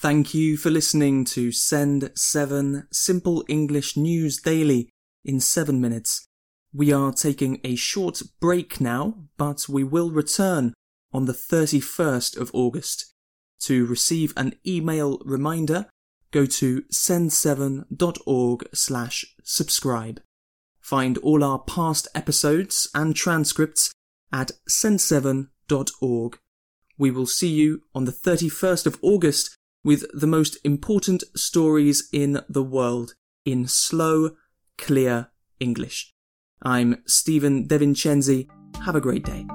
Thank you for listening to Send 7 Simple English News Daily in 7 minutes. We are taking a short break now, but we will return on the 31st of August. To receive an email reminder, go to send7.org slash subscribe. Find all our past episodes and transcripts at send7.org. We will see you on the 31st of August with the most important stories in the world in slow, clear English. I'm Stephen DeVincenzi. Have a great day.